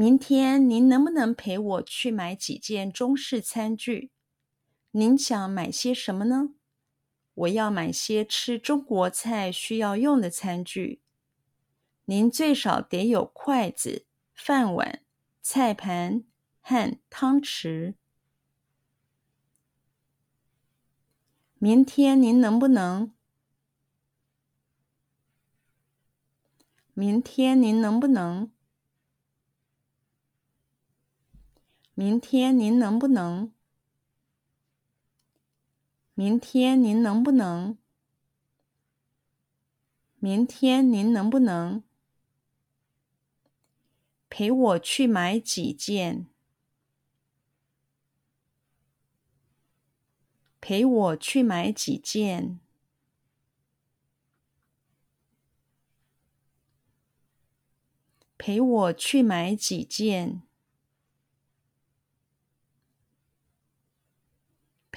明天您能不能陪我去买几件中式餐具？您想买些什么呢？我要买些吃中国菜需要用的餐具。您最少得有筷子、饭碗、菜盘和汤匙。明天您能不能？明天您能不能？明天您能不能？明天您能不能？明天您能不能陪我去买几件？陪我去买几件？陪我去买几件？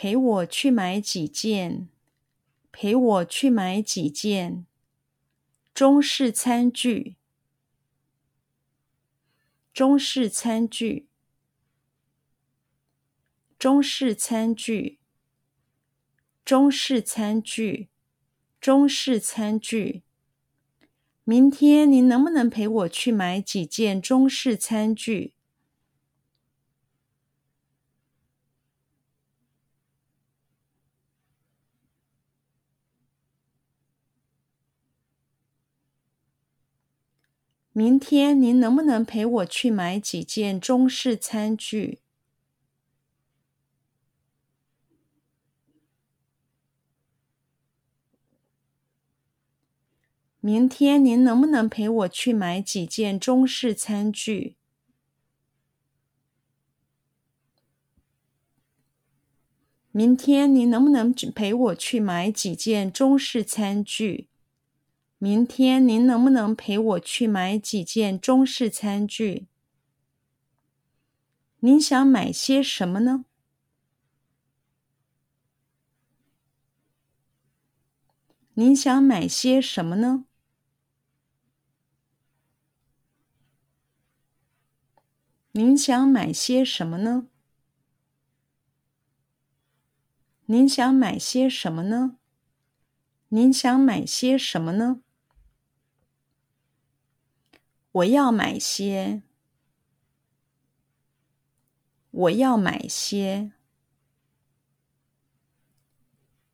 陪我去买几件？陪我去买几件？中式餐具，中式餐具，中式餐具，中式餐具，中式餐具。明天您能不能陪我去买几件中式餐具？明天您能不能陪我去买几件中式餐具？明天您能不能陪我去买几件中式餐具？明天您能不能陪我去买几件中式餐具？明天您能不能陪我去买几件中式餐具？您想买些什么呢？您想买些什么呢？您想买些什么呢？您想买些什么呢？您想买些什么呢？我要买些，我要买些，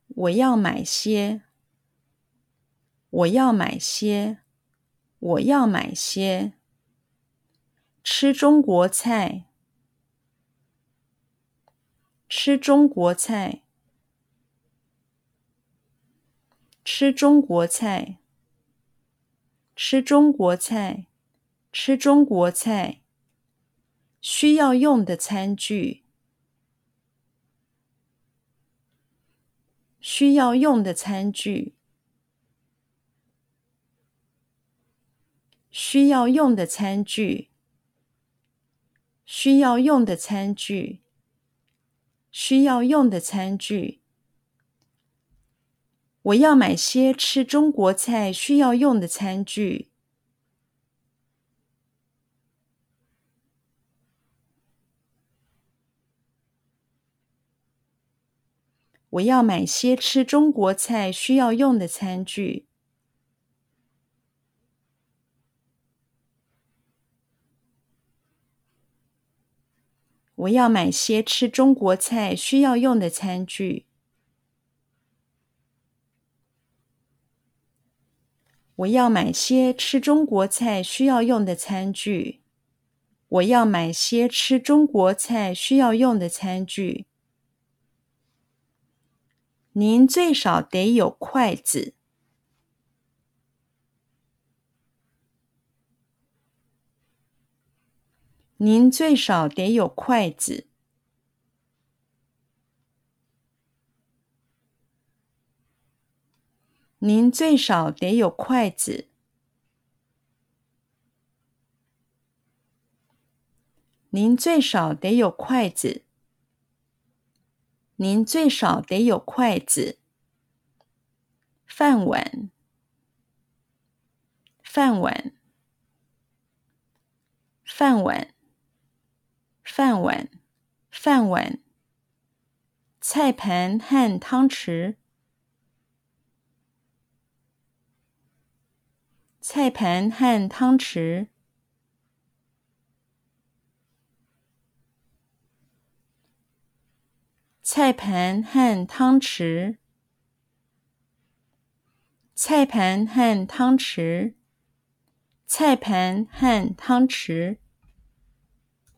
我要买些，我要买些，我要买些。吃中国菜，吃中国菜，吃中国菜，吃中国菜。吃中国菜需要用的餐具，需要用的餐具，需要用的餐具，需要用的餐具，需要用的餐具。我要买些吃中国菜需要用的餐具。我要买些吃中国菜需要用的餐具。我要买些吃中国菜需要用的餐具。我要买些吃中国菜需要用的餐具。我要买些吃中国菜需要用的餐具。您最少得有筷子。您最少得有筷子。您最少得有筷子。您最少得有筷子。您最少得有筷子、饭碗、饭碗、饭碗、饭碗，饭碗。菜盘和汤匙，菜盘和汤匙。菜盘和汤匙，菜盘和汤匙，菜盘和汤匙。